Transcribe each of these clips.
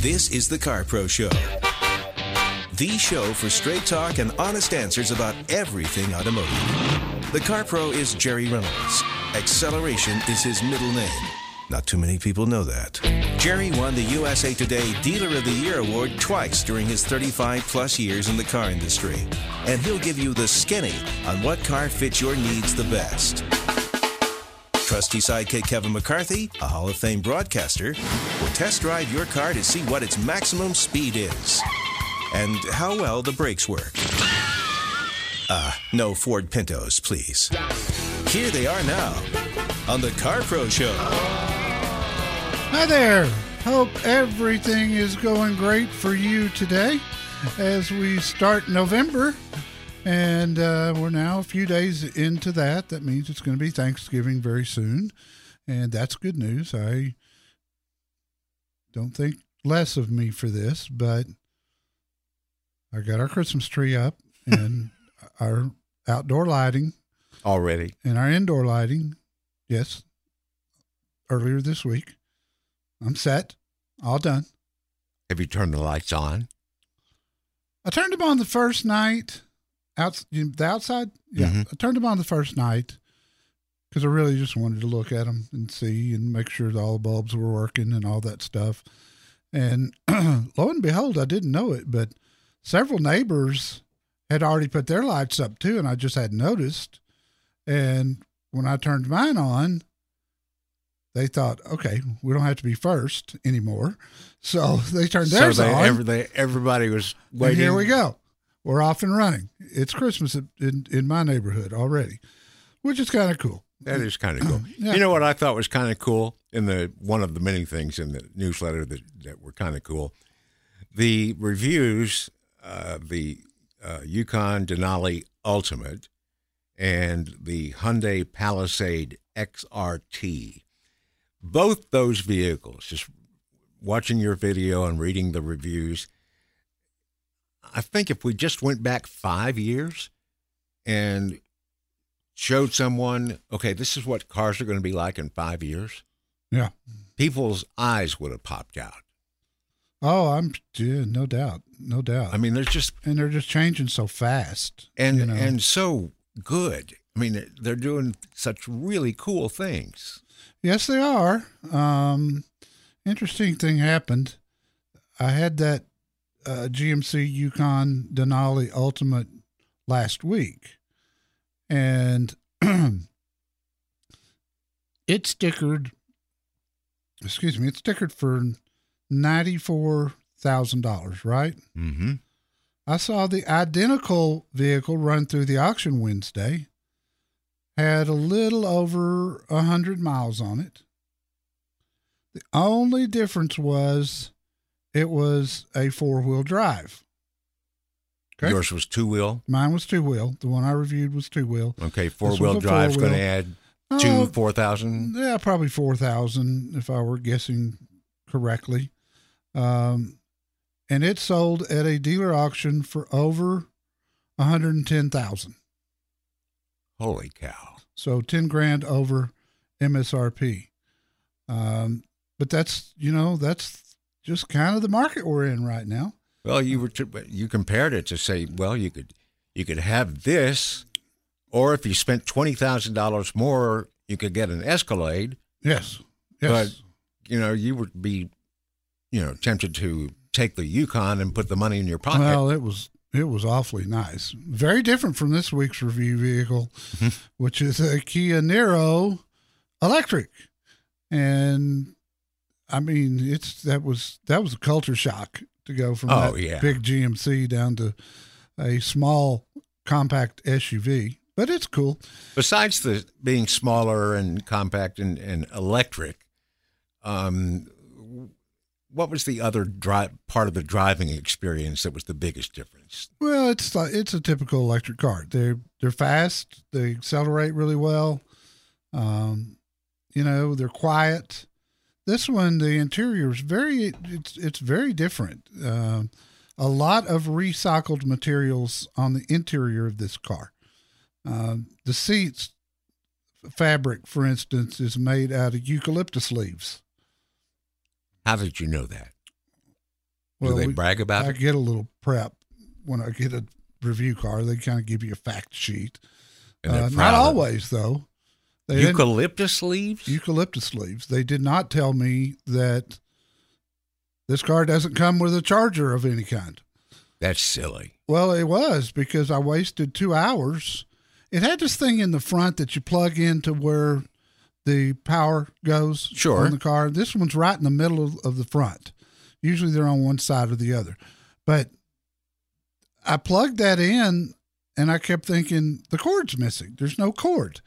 This is the Car Pro Show. The show for straight talk and honest answers about everything automotive. The Car Pro is Jerry Reynolds. Acceleration is his middle name. Not too many people know that. Jerry won the USA Today Dealer of the Year award twice during his 35 plus years in the car industry. And he'll give you the skinny on what car fits your needs the best. Trusty sidekick Kevin McCarthy, a Hall of Fame broadcaster, will test drive your car to see what its maximum speed is and how well the brakes work. Ah, uh, no Ford Pintos, please. Here they are now on the Car Pro Show. Hi there. Hope everything is going great for you today as we start November. And uh, we're now a few days into that. That means it's going to be Thanksgiving very soon. And that's good news. I don't think less of me for this, but I got our Christmas tree up and our outdoor lighting already and our indoor lighting. Yes, earlier this week. I'm set, all done. Have you turned the lights on? I turned them on the first night. Out the outside, yeah. Mm-hmm. I turned them on the first night because I really just wanted to look at them and see and make sure all the bulbs were working and all that stuff. And lo and behold, I didn't know it, but several neighbors had already put their lights up too, and I just hadn't noticed. And when I turned mine on, they thought, okay, we don't have to be first anymore. So they turned theirs so they, on. Every, they, everybody was waiting. And here we go. We're off and running. It's Christmas in, in my neighborhood already, which is kind of cool. That is kind of cool. yeah. You know what I thought was kind of cool in the one of the many things in the newsletter that, that were kind of cool. The reviews, uh, the uh, Yukon Denali Ultimate and the Hyundai Palisade XRT both those vehicles, just watching your video and reading the reviews, I think if we just went back five years and showed someone, okay, this is what cars are going to be like in five years. Yeah. People's eyes would have popped out. Oh, I'm yeah, no doubt, no doubt. I mean, there's just and they're just changing so fast, and you know? and so good. I mean, they're doing such really cool things. Yes, they are. Um, interesting thing happened. I had that uh, GMC Yukon Denali Ultimate last week, and it stickered. Excuse me, it stickered for ninety four thousand dollars. Right. Mm-hmm. I saw the identical vehicle run through the auction Wednesday had a little over a hundred miles on it. The only difference was it was a four wheel drive. Okay? Yours was two wheel. Mine was two wheel. The one I reviewed was two wheel. Okay, four wheel drive is going to add two uh, four thousand. Yeah, probably four thousand if I were guessing correctly. Um, and it sold at a dealer auction for over one hundred and ten thousand. Holy cow. So 10 grand over MSRP. Um, but that's, you know, that's just kind of the market we're in right now. Well, you were, to, you compared it to say, well, you could, you could have this, or if you spent $20,000 more, you could get an Escalade. Yes. Yes. But, you know, you would be, you know, tempted to take the Yukon and put the money in your pocket. Well, it was it was awfully nice. Very different from this week's review vehicle, mm-hmm. which is a Kia Niro electric. And I mean, it's that was that was a culture shock to go from Oh, that yeah. big GMC down to a small compact SUV. But it's cool. Besides the being smaller and compact and, and electric, um, what was the other dri- part of the driving experience that was the biggest difference? Well, it's like it's a typical electric car. They're they're fast. They accelerate really well. Um, you know, they're quiet. This one, the interior is very it's it's very different. Um, a lot of recycled materials on the interior of this car. Um, the seats fabric, for instance, is made out of eucalyptus leaves. How did you know that? Well, Do they we- brag about I it? I get a little prep when I get a review car. They kind of give you a fact sheet. Uh, not always, though. They Eucalyptus leaves? eucalyptus leaves. They did not tell me that this car doesn't come with a charger of any kind. That's silly. Well, it was because I wasted two hours. It had this thing in the front that you plug into where the power goes Sure. on the car. This one's right in the middle of, of the front. Usually they're on one side or the other. But I plugged that in and I kept thinking the cord's missing. There's no cord.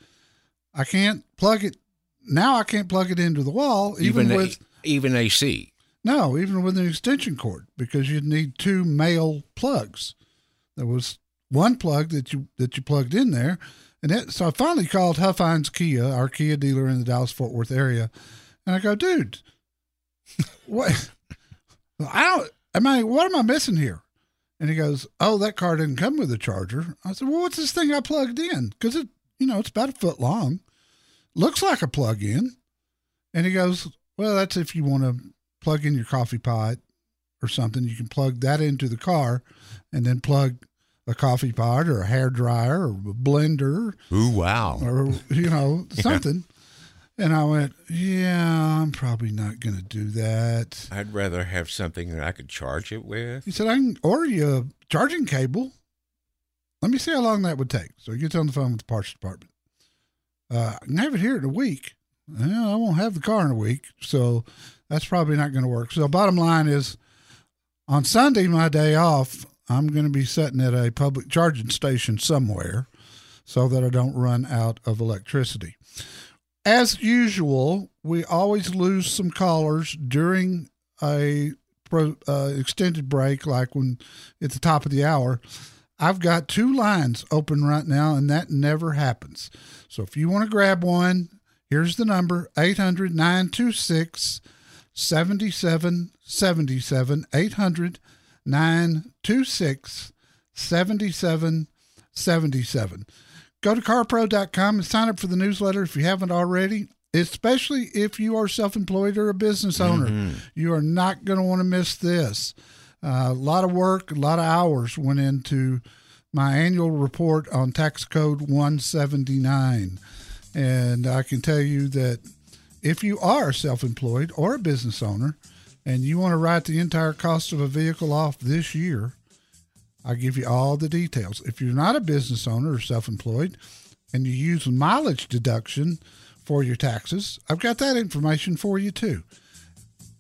I can't plug it. Now I can't plug it into the wall, even, Even, with even AC. no, even with an extension cord, because you'd need two male plugs. There was one plug that you that you plugged in there, and it, so I finally called Huffines Kia, our Kia dealer in the Dallas Fort Worth area, and I go, dude, what? I don't. Am I? What am I missing here? And he goes, oh, that car didn't come with a charger. I said, well, what's this thing I plugged in? Because it, you know, it's about a foot long, looks like a plug-in. And he goes, well, that's if you want to plug in your coffee pot or something. You can plug that into the car and then plug a coffee pot or a hair dryer or a blender Ooh, wow. or, you know, something. And I went, yeah, I'm probably not going to do that. I'd rather have something that I could charge it with. He said, I can order you a charging cable. Let me see how long that would take. So he gets on the phone with the parts department. Uh, I can have it here in a week. Well, I won't have the car in a week. So that's probably not going to work. So, bottom line is on Sunday, my day off, I'm going to be sitting at a public charging station somewhere so that I don't run out of electricity. As usual, we always lose some callers during a uh, extended break, like when at the top of the hour. I've got two lines open right now, and that never happens. So if you want to grab one, here's the number 800 926 7777. 800 926 7777. Go to carpro.com and sign up for the newsletter if you haven't already, especially if you are self employed or a business owner. Mm-hmm. You are not going to want to miss this. Uh, a lot of work, a lot of hours went into my annual report on tax code 179. And I can tell you that if you are self employed or a business owner and you want to write the entire cost of a vehicle off this year, I'll give you all the details. If you're not a business owner or self employed and you use mileage deduction for your taxes, I've got that information for you too.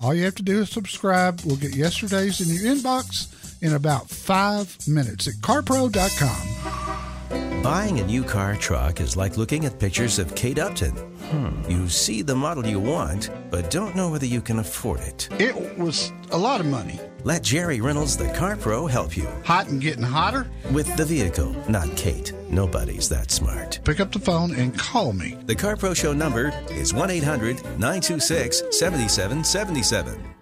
All you have to do is subscribe. We'll get yesterday's in your inbox in about five minutes at carpro.com. Buying a new car truck is like looking at pictures of Kate Upton. Hmm. You see the model you want, but don't know whether you can afford it. It was a lot of money. Let Jerry Reynolds, the Car Pro, help you. Hot and getting hotter? With the vehicle, not Kate. Nobody's that smart. Pick up the phone and call me. The Car Pro Show number is 1 800 926 7777.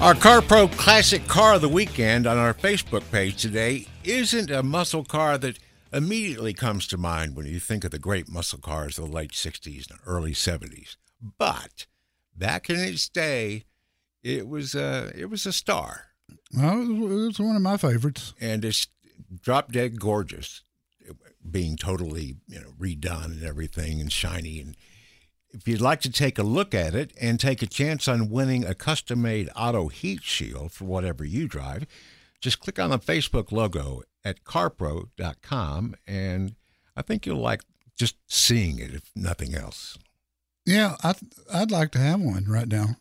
Our Car Pro Classic Car of the Weekend on our Facebook page today isn't a muscle car that immediately comes to mind when you think of the great muscle cars of the late 60s and early 70s. But back in its day, it was a, it was a star. Well, it was one of my favorites. And it's drop dead gorgeous, being totally you know redone and everything and shiny. And if you'd like to take a look at it and take a chance on winning a custom made auto heat shield for whatever you drive, just click on the Facebook logo at carpro.com and I think you'll like just seeing it, if nothing else. Yeah, I'd, I'd like to have one right now.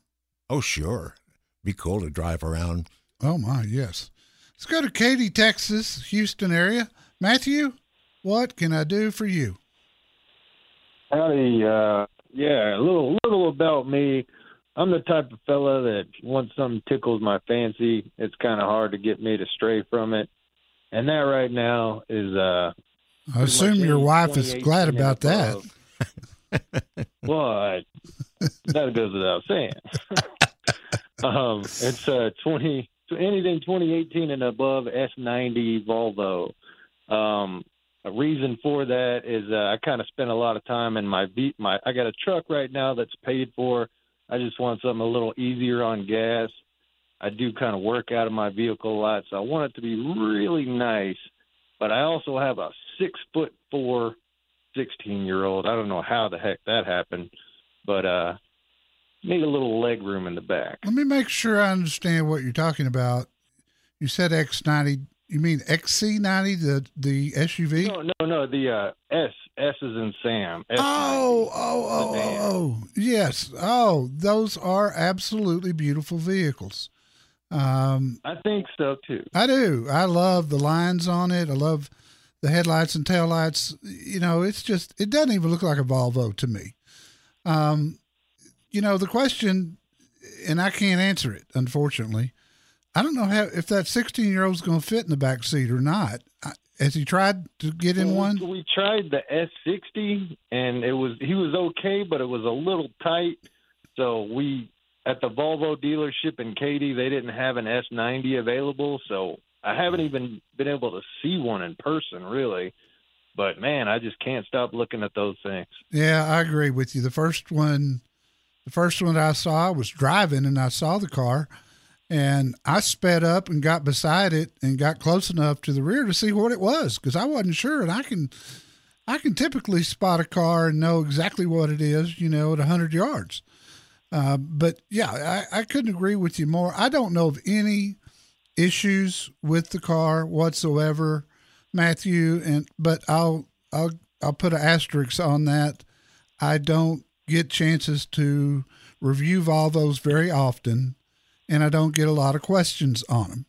Oh, sure. Be cool to drive around. Oh, my, yes. Let's go to Katy, Texas, Houston area. Matthew, what can I do for you? Howdy. Uh, yeah, a little, little about me. I'm the type of fella that once something tickles my fancy, it's kind of hard to get me to stray from it. And that right now is uh, I assume your wife is glad about that. well, I, that goes without saying. um, it's uh, 20, anything 2018 and above S90 Volvo. Um, a reason for that is uh, I kind of spend a lot of time in my beat. my. I got a truck right now that's paid for. I just want something a little easier on gas. I do kind of work out of my vehicle a lot, so I want it to be really nice. But I also have a six foot four, 16 year old. I don't know how the heck that happened, but uh, need a little leg room in the back. Let me make sure I understand what you're talking about. You said X90. You mean XC90, the the SUV? No, no, no. The uh, S S is in Sam. S90. Oh, oh, oh, oh, oh, yes. Oh, those are absolutely beautiful vehicles. Um, I think so too. I do. I love the lines on it. I love the headlights and taillights. You know, it's just it doesn't even look like a Volvo to me. Um, you know, the question, and I can't answer it, unfortunately. I don't know how if that 16 year old is going to fit in the back seat or not. Has he tried to get in one? We tried the S60, and it was he was okay, but it was a little tight. So we at the Volvo dealership in Katy, they didn't have an S90 available, so I haven't even been able to see one in person, really. But man, I just can't stop looking at those things. Yeah, I agree with you. The first one, the first one I saw, I was driving and I saw the car, and I sped up and got beside it and got close enough to the rear to see what it was because I wasn't sure. And I can, I can typically spot a car and know exactly what it is, you know, at hundred yards. Uh, but yeah, I, I couldn't agree with you more. I don't know of any issues with the car whatsoever, Matthew. And but I'll I'll I'll put an asterisk on that. I don't get chances to review Volvos very often, and I don't get a lot of questions on them.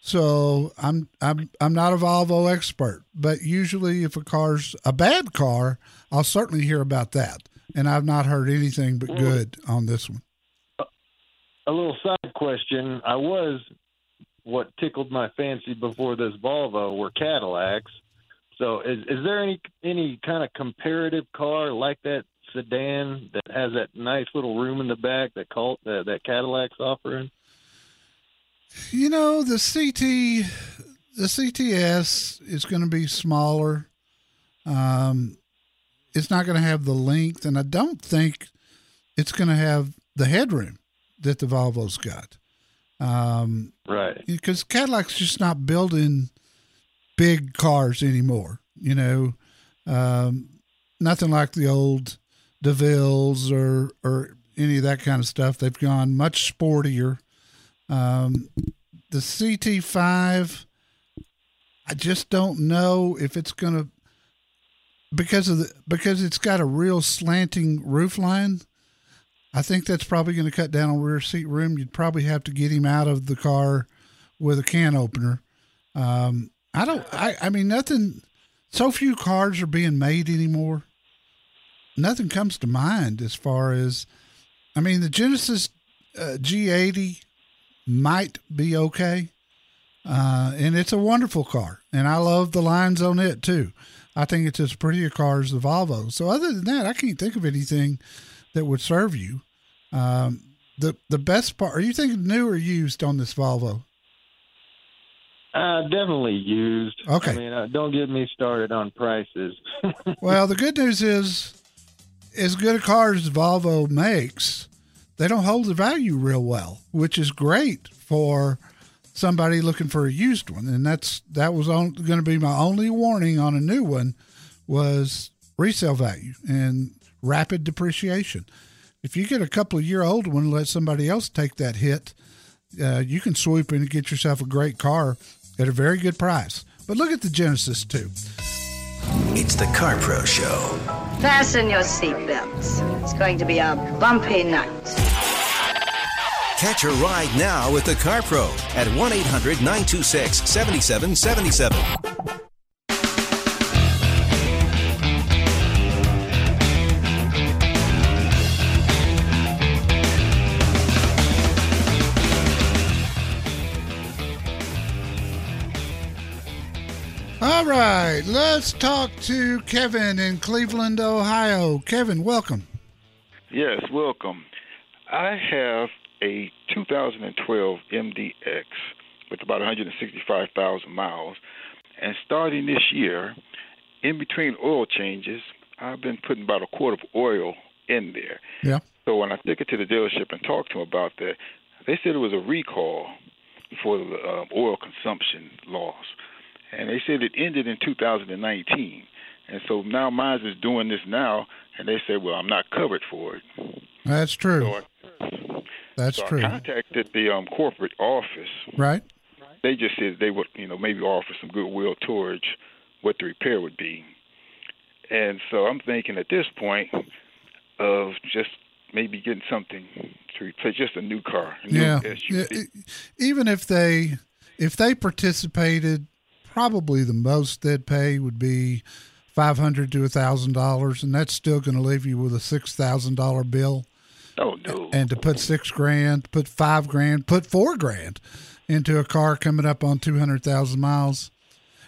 So I'm I'm I'm not a Volvo expert, but usually if a car's a bad car, I'll certainly hear about that. And I've not heard anything but good on this one. A little side question: I was what tickled my fancy before this Volvo were Cadillacs. So is is there any any kind of comparative car like that sedan that has that nice little room in the back that call that, that Cadillac's offering? You know, the CT the CTS is going to be smaller. Um, it's not going to have the length, and I don't think it's going to have the headroom that the Volvo's got. Um, right. Because Cadillac's just not building big cars anymore. You know, um, nothing like the old DeVilles or or any of that kind of stuff. They've gone much sportier. Um, the CT5, I just don't know if it's going to because of the because it's got a real slanting roof line. I think that's probably going to cut down on rear seat room. You'd probably have to get him out of the car with a can opener. Um, I don't. I, I mean, nothing. So few cars are being made anymore. Nothing comes to mind as far as. I mean, the Genesis uh, G80 might be okay, uh, and it's a wonderful car, and I love the lines on it too. I think it's as pretty a car as the Volvo. So other than that, I can't think of anything that would serve you. Um, the the best part. Are you thinking new or used on this Volvo? Uh, definitely used. Okay. I mean, uh, don't get me started on prices. well, the good news is, as good a car as Volvo makes, they don't hold the value real well, which is great for somebody looking for a used one, and that's that was going to be my only warning on a new one was resale value and rapid depreciation. If you get a couple of year old one, let somebody else take that hit. Uh, you can swoop in and get yourself a great car at a very good price. But look at the Genesis too. It's the Car Pro Show. Fasten your seatbelts. It's going to be a bumpy night. Catch a ride now with the Car Pro at 1 800 926 7777. Right, let's talk to Kevin in Cleveland, Ohio. Kevin, welcome. Yes, welcome. I have a 2012 MDX with about 165,000 miles, and starting this year, in between oil changes, I've been putting about a quart of oil in there. Yeah. So when I took it to the dealership and talked to them about that, they said it was a recall for the uh, oil consumption laws and they said it ended in 2019. And so now mine is doing this now, and they said, "Well, I'm not covered for it." That's true. So I, That's so true. I contacted the um, corporate office. Right. They just said they would, you know, maybe offer some goodwill towards what the repair would be. And so I'm thinking at this point of just maybe getting something to replace just a new car. A new yeah. yeah. Even if they if they participated probably the most they'd pay would be five hundred to a thousand dollars, and that's still going to leave you with a six thousand dollar bill. Oh no! And to put six grand, put five grand, put four grand into a car coming up on two hundred thousand miles,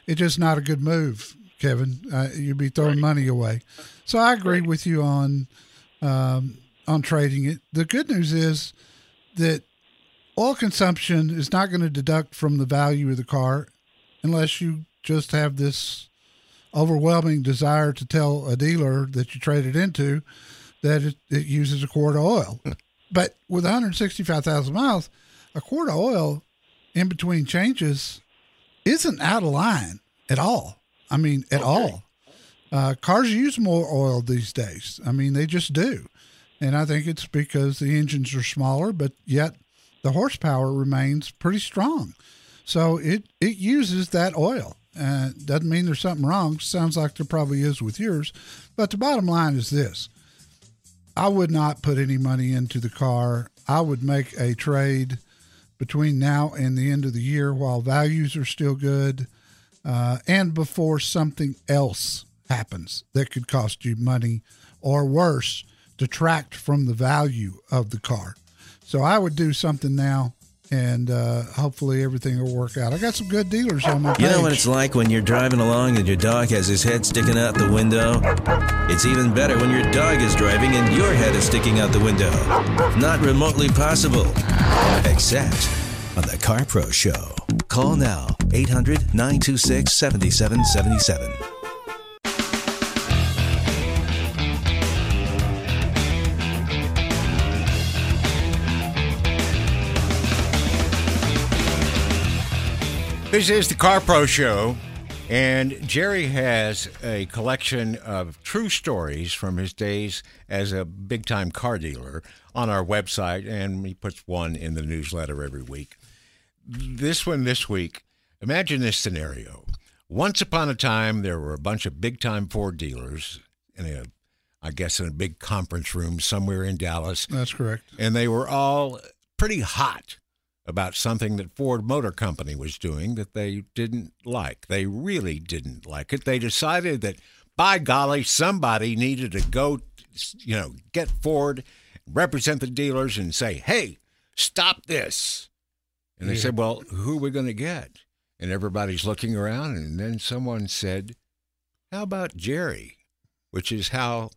it's just not a good move, Kevin. Uh, you'd be throwing right. money away. So I agree right. with you on um, on trading it. The good news is that oil consumption is not going to deduct from the value of the car unless you just have this overwhelming desire to tell a dealer that you traded into that it, it uses a quart of oil. but with 165,000 miles, a quart of oil in between changes isn't out of line at all. I mean, at okay. all. Uh, cars use more oil these days. I mean, they just do. And I think it's because the engines are smaller, but yet the horsepower remains pretty strong. So it it uses that oil. Uh, doesn't mean there's something wrong. Sounds like there probably is with yours. But the bottom line is this I would not put any money into the car. I would make a trade between now and the end of the year while values are still good uh, and before something else happens that could cost you money or worse, detract from the value of the car. So I would do something now and uh, hopefully everything will work out. I got some good dealers on my page. You know what it's like when you're driving along and your dog has his head sticking out the window? It's even better when your dog is driving and your head is sticking out the window. Not remotely possible, except on the Car Pro Show. Call now 800 926 7777. This is the Car Pro Show, and Jerry has a collection of true stories from his days as a big time car dealer on our website, and he puts one in the newsletter every week. This one this week imagine this scenario. Once upon a time, there were a bunch of big time Ford dealers in a I guess in a big conference room somewhere in Dallas. That's correct. And they were all pretty hot about something that Ford Motor Company was doing that they didn't like. They really didn't like it. They decided that, by golly, somebody needed to go, you know, get Ford, represent the dealers, and say, hey, stop this. And they yeah. said, well, who are we going to get? And everybody's looking around, and then someone said, how about Jerry? Which is how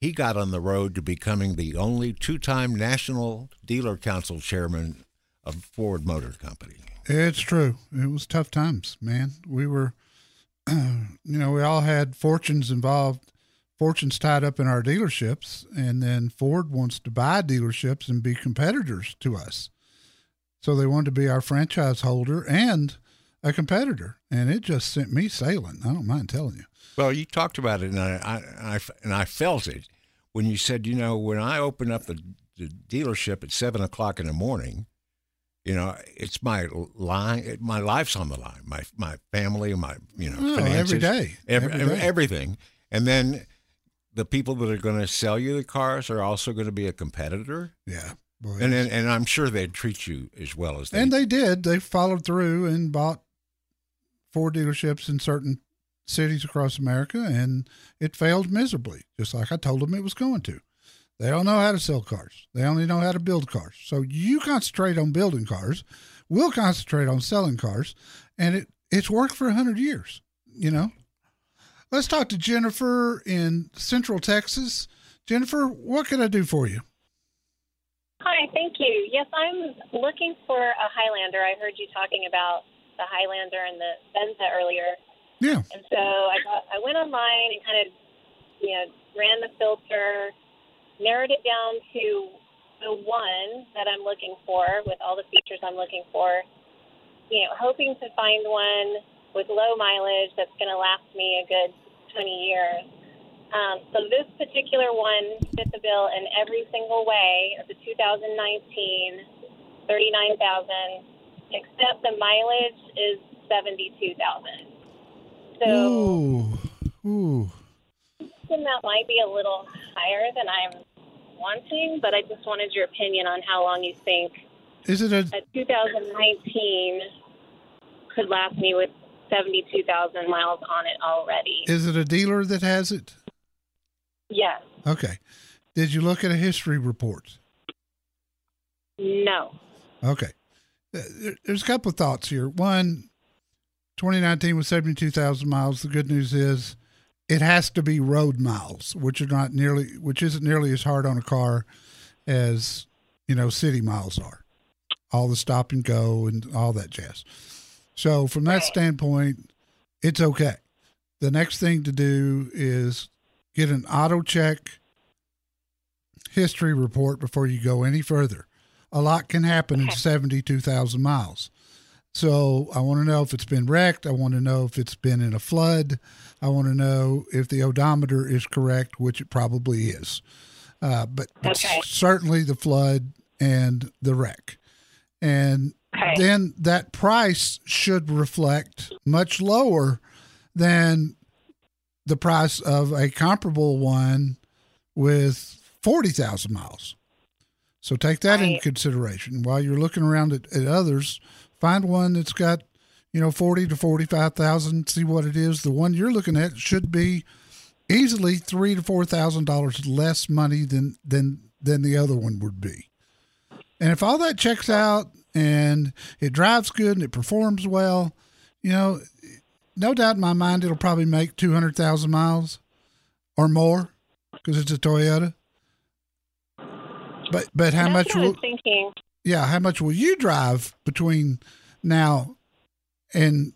he got on the road to becoming the only two time National Dealer Council chairman of Ford Motor Company. It's true. It was tough times, man. We were, you know, we all had fortunes involved, fortunes tied up in our dealerships, and then Ford wants to buy dealerships and be competitors to us. So they wanted to be our franchise holder and a competitor, and it just sent me sailing. I don't mind telling you. Well, you talked about it, and I, I, I and I felt it when you said, you know, when I open up the, the dealership at seven o'clock in the morning, you know, it's my line, my life's on the line, my my family, my you know, Oh, finances, every day. every, Every day. everything, and then the people that are going to sell you the cars are also going to be a competitor, Yeah. Boy, and and, and I'm sure they'd treat you as well as they. and they did. They followed through and bought four dealerships in certain cities across America, and it failed miserably, just like I told them it was going to. They don't know how to sell cars. They only know how to build cars. So you concentrate on building cars. We'll concentrate on selling cars, and it it's worked for a hundred years. You know. Let's talk to Jennifer in Central Texas. Jennifer, what can I do for you? Hi, thank you. Yes, I'm looking for a Highlander. I heard you talking about the Highlander and the Venza earlier. Yeah. And so I got, I went online and kind of, you know, ran the filter, narrowed it down to the one that I'm looking for with all the features I'm looking for. You know, hoping to find one with low mileage that's going to last me a good 20 years. Um, so this particular one fit the bill in every single way of the 2019 39,000, except the mileage is 72,000. So Ooh. Ooh. And that might be a little higher than I'm wanting, but I just wanted your opinion on how long you think Is it a a 2019 could last me with 72,000 miles on it already. is it a dealer that has it? Yes. Okay. Did you look at a history report? No. Okay. Uh, There's a couple of thoughts here. One, 2019 was 72,000 miles. The good news is it has to be road miles, which are not nearly, which isn't nearly as hard on a car as, you know, city miles are. All the stop and go and all that jazz. So from that standpoint, it's okay. The next thing to do is get an auto check history report before you go any further. A lot can happen in 72,000 miles. So I want to know if it's been wrecked. I want to know if it's been in a flood. I want to know if the odometer is correct, which it probably is. Uh, but Okay. certainly the flood and the wreck. And Okay. then that price should reflect much lower than the price of a comparable one with 40,000 miles. So take that into consideration while you're looking around at, at others. Find one that's got, you know, 40 to 45,000, see what it is. The one you're looking at should be easily 3 to 4,000 dollars less money than than than the other one would be. And if all that checks out and it drives good and it performs well, you know, no doubt in my mind it'll probably make 200,000 miles or more because it's a Toyota. But but how That's much will thinking. yeah, how much will you drive between now and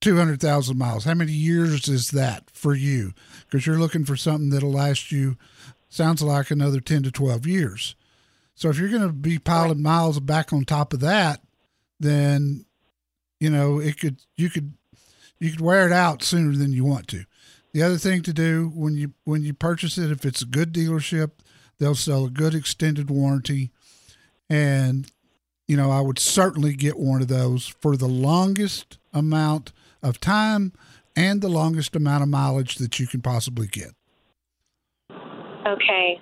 200,000 miles? How many years is that for you? Because you're looking for something that'll last you, sounds like another 10 to 12 years. So if you're going to be piling miles back on top of that, then, you know, it could, you could, you could wear it out sooner than you want to. The other thing to do when you, when you purchase it, if it's a good dealership, they'll sell a good extended warranty and you know i would certainly get one of those for the longest amount of time and the longest amount of mileage that you can possibly get Okay.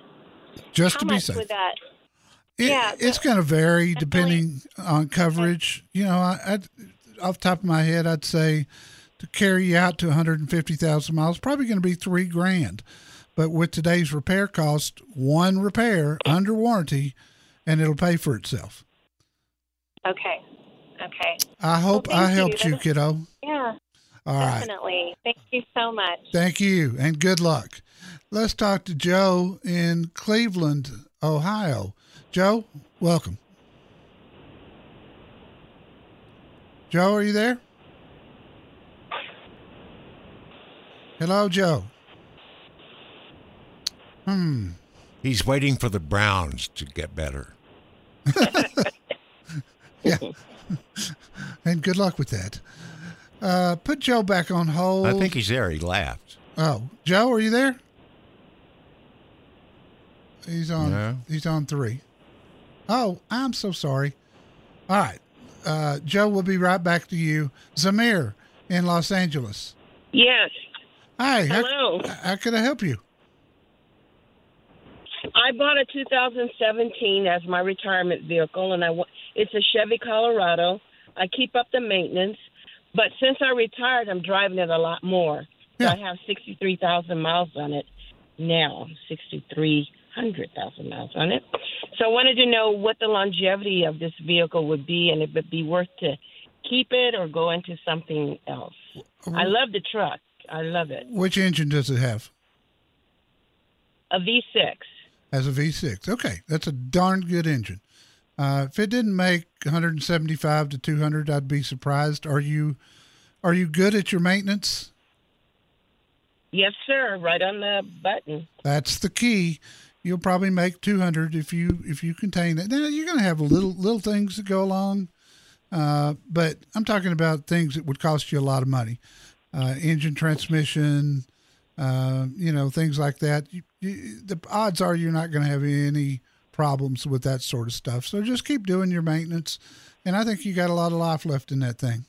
just How to be safe? It- yeah, it's going to vary depending on coverage you know I, I'd, off the top of my head i'd say to carry you out to 150000 miles probably going to be three grand but with today's repair cost one repair under warranty and it'll pay for itself Okay. Okay. i hope Well, i thank you. helped you kiddo Yeah. all right definitely. Thank you so much. Thank you and good luck. Let's talk to Joe in Cleveland, Ohio. Joe, welcome. Joe, are you there? Hello, Joe. Hmm. He's waiting for the Browns to get better. Yeah. and good luck with that. Uh, put Joe back on hold. I think he's there. He laughed. Oh, Joe, are you there? He's on. No. He's on three. Oh, I'm so sorry. All right, uh, Joe, we'll be right back to you. Zamir in Los Angeles. Yes. Hi. Hello. How, how could I help you? I bought a 2017 as my retirement vehicle, and I wa- it's a Chevy Colorado. I keep up the maintenance, but since I retired, I'm driving it a lot more. So I have 63,000 miles on it now, 6,300,000 miles on it. So I wanted to know what the longevity of this vehicle would be, and if it'd be worth to keep it or go into something else. I love the truck. I love it. Which engine does it have? A V6. As a V6. Okay, that's a darn good engine. Uh, if it didn't make 175 to 200, I'd be surprised. Are you are you good at your maintenance? Yes, sir. Right on the button. That's the key. You'll probably make 200 if you if you contain it. Now you're going to have little little things that go along, uh, but I'm talking about things that would cost you a lot of money, uh, engine, transmission, uh, you know, things like that. You, you, the odds are you're not going to have any problems with that sort of stuff. So just keep doing your maintenance, and I think you got a lot of life left in that thing.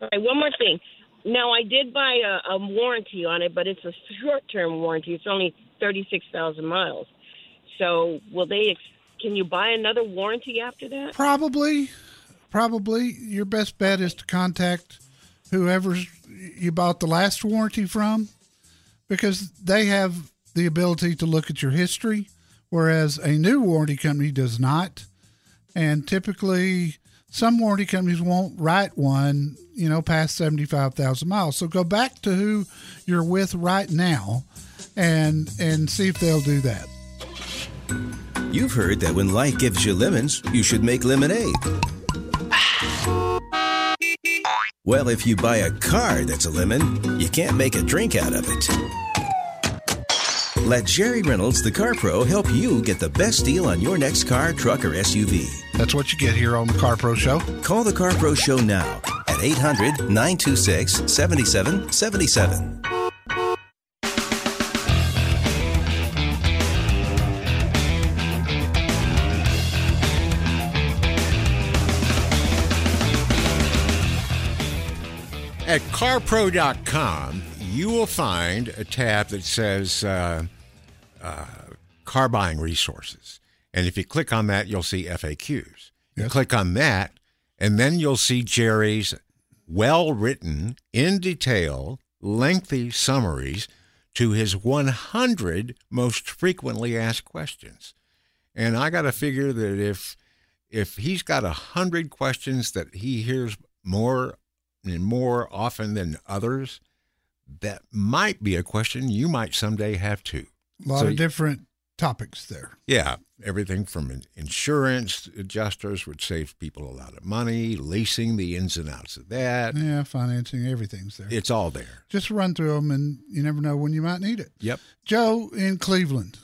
All right, one more thing. Now, I did buy a, a warranty on it, but it's a short-term warranty. It's only thirty-six thousand miles. So, will they? Ex- can you buy another warranty after that? Probably, probably your best bet is to contact whoever you bought the last warranty from, because they have the ability to look at your history, whereas a new warranty company does not. And typically, some warranty companies won't write one, you know, past 75,000 miles. So go back to who you're with right now and and see if they'll do that. You've heard that when life gives you lemons, you should make lemonade. Well, if you buy a car that's a lemon, you can't make a drink out of it. Let Jerry Reynolds, the Car Pro, help you get the best deal on your next car, truck, or SUV. That's what you get here on the Car Pro Show. Call the Car Pro Show now at 800 926 7777. At carpro.com, you will find a tab that says uh, uh, car buying resources. And if you click on that, you'll see FAQs. You click on that, and then you'll see Jerry's well written, in detail, lengthy summaries to his 100 most frequently asked questions. And I got to figure that if if he's got a hundred questions that he hears more and more often than others, that might be a question you might someday have too. A lot So- of different topics there. Yeah, everything from insurance adjusters, which saves people a lot of money, leasing, the ins and outs of that. Yeah, financing, everything's there. It's all there. Just run through them, and you never know when you might need it. Yep. Joe in Cleveland.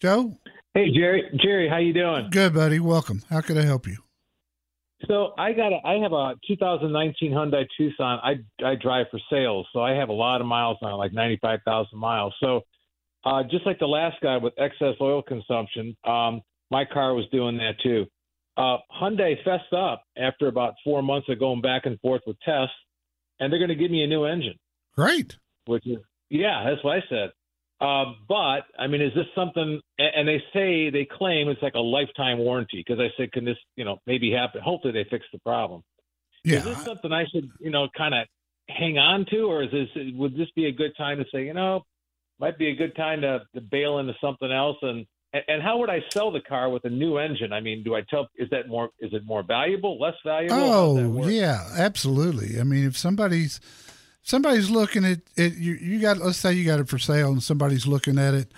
Joe, Hey Jerry, Jerry, how you doing? good buddy. Welcome. How could I help you? So I got a, I have a 2019 Hyundai Tucson. I I drive for sales, so I have a lot of miles on it, like 95,000 miles. So uh, just like the last guy with excess oil consumption, um, my car was doing that too. Uh, Hyundai fessed up after about four months of going back and forth with tests, and they're going to give me a new engine. Great. Which is yeah, that's what I said. Uh, but I mean, is this something? And they say they claim it's like a lifetime warranty because I said, can this you know maybe happen? Hopefully they fix the problem. Yeah. Is this something I should you know kind of hang on to, or is this would this be a good time to say you know might be a good time to, to bail into something else and and- how would I sell the car with a new engine? I mean, do I tell? Is that more? Is it more valuable? Less valuable? Oh yeah, absolutely. I mean, if somebody's somebody's looking at it, you you got let's say you got it for sale, and somebody's looking at it,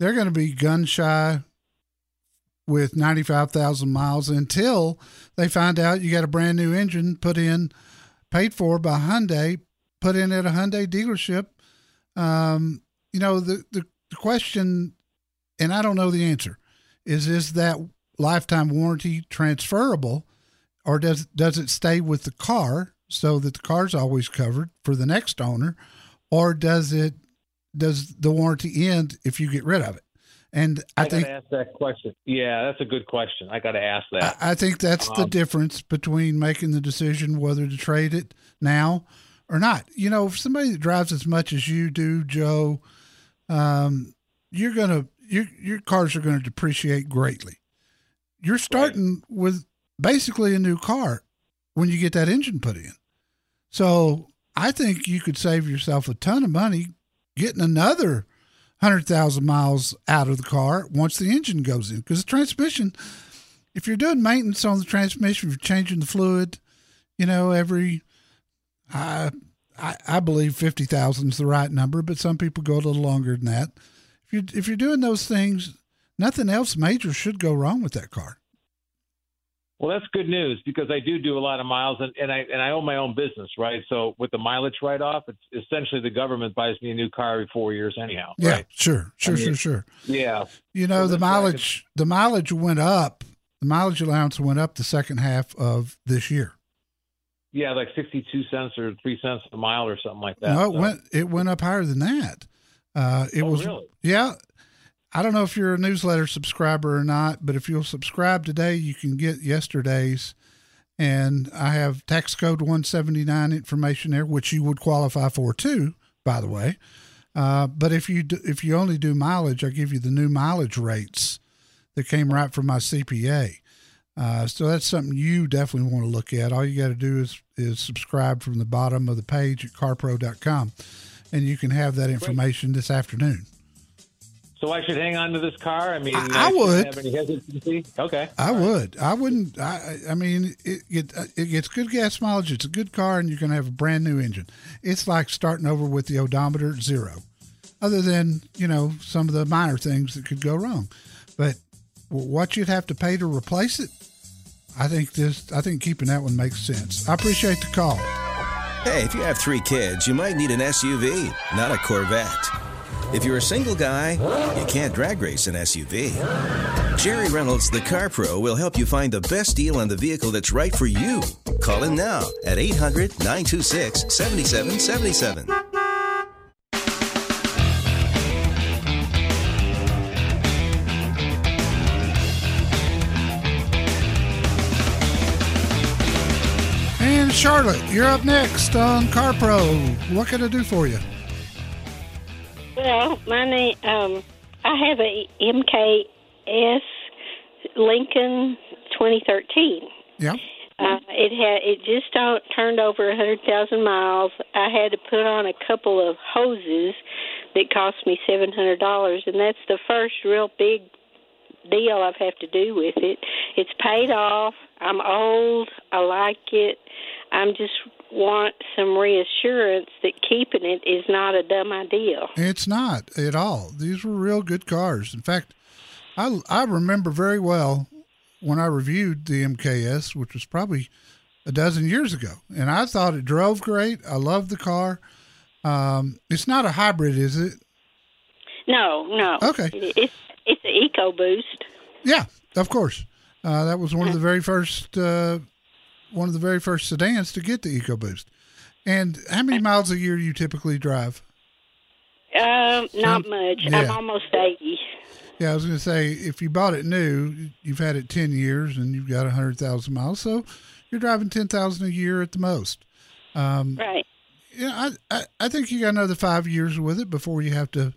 they're going to be gun shy with ninety five thousand miles until they find out you got a brand new engine put in, paid for by Hyundai, put in at a Hyundai dealership. Um, you know the the, the question, and I don't know the answer. Is is that lifetime warranty transferable, or does does it stay with the car so that the car's always covered for the next owner, or does it does the warranty end if you get rid of it? And I, I think ask that question. Yeah, that's a good question. I got to ask that. I, I think that's the Um, difference between making the decision whether to trade it now or not. You know, for somebody that drives as much as you do, Joe, um, you're gonna your your cars are going to depreciate greatly. You're starting with basically a new car when you get that engine put in. So I think you could save yourself a ton of money getting another hundred thousand miles out of the car once the engine goes in. Because the transmission, if you're doing maintenance on the transmission, if you're changing the fluid, you know, every I I, I believe fifty thousand is the right number, but some people go a little longer than that. If you if you're doing those things, nothing else major should go wrong with that car. Well, that's good news because I do do a lot of miles, and, and I and I own my own business, right? So with the mileage write off, it's essentially the government buys me a new car every four years, anyhow. Yeah, right? sure, sure, I mean, sure, sure. Yeah. You know, the mileage the mileage went up. The mileage allowance went up the second half of this year. Yeah, like sixty-two cents or three cents a mile or something like that. no, it so. went it went up higher than that. Uh, it Oh, was really? yeah. I don't know if you're a newsletter subscriber or not, but if you'll subscribe today, you can get yesterday's. And I have tax code 179 information there, which you would qualify for too, by the way. Uh, but if you do, if you only do mileage, I give you the new mileage rates that came right from my CPA. Uh, so that's something you definitely want to look at. All you got to do is is subscribe from the bottom of the page at carpro.com, and you can have that information this afternoon. So I should hang on to this car. I mean, I- I would. Have any hesitancy? Okay. I would. I wouldn't. I. I mean, it it, it gets good gas mileage. It's a good car, and you're going to have a brand new engine. It's like starting over with the odometer at zero, other than you know some of the minor things that could go wrong. What you'd have to pay to replace it, I think this. I think keeping that one makes sense. I appreciate the call. Hey, if you have three kids, you might need an SUV, not a Corvette. If you're a single guy, you can't drag race an SUV. Jerry Reynolds, the Car Pro, will help you find the best deal on the vehicle that's right for you. Call him now at 800 926 7777. Charlotte, you're up next on Car Pro. What can I do for you? Well, my name, um, I have a MKS Lincoln 2013. Yeah. Uh, it had it just turned over hundred thousand miles. I had to put on a couple of hoses that cost me seven hundred dollars, and that's the first real big deal I've had to do with it. It's paid off. I'm old. I like it. I'm just want some reassurance that keeping it is not a dumb idea. It's not at all. These were real good cars. In fact, I I remember very well when I reviewed the MKS, which was probably a dozen years ago, and I thought it drove great. I loved the car. Um, it's not a hybrid, is it? No, no. Okay. It's it's an EcoBoost. Yeah, of course. Uh, that was one of the very first uh, one of the very first sedans to get the EcoBoost. And how many miles a year you typically drive? Um, not much. yeah. I'm almost eighty. Yeah, I was going to say if you bought it new, you've had it ten years and you've got a hundred thousand miles, so you're driving ten thousand a year at the most. Um, Right. Yeah, I, I I think you got another five years with it before you have to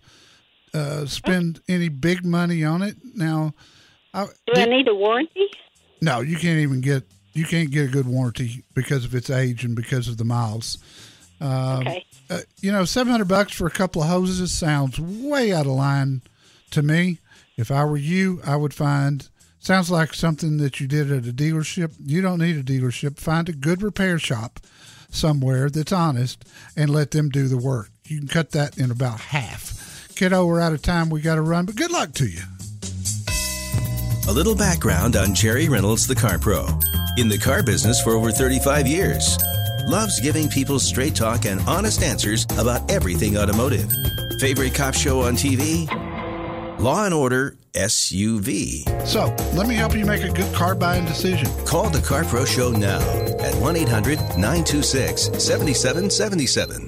uh, spend any big money on it. Now, I, Do I need a warranty? no, you can't even get you can't get a good warranty because of its age and because of the miles. Um, Okay. uh, you know, seven hundred bucks for a couple of hoses sounds way out of line to me. If I were you, I would find sounds like something that you did at a dealership. You don't need a dealership. Find a good repair shop somewhere that's honest and let them do the work. You can cut that in about half. Kiddo, we're out of time. We got to run, but good luck to you. A little background on Jerry Reynolds, the Car Pro. In the car business for over 35 years. Loves giving people straight talk and honest answers about everything automotive. Favorite cop show on TV? Law and Order SUV. So, let me help you make a good car buying decision. Call the Car Pro Show now at 1 800 926 7777.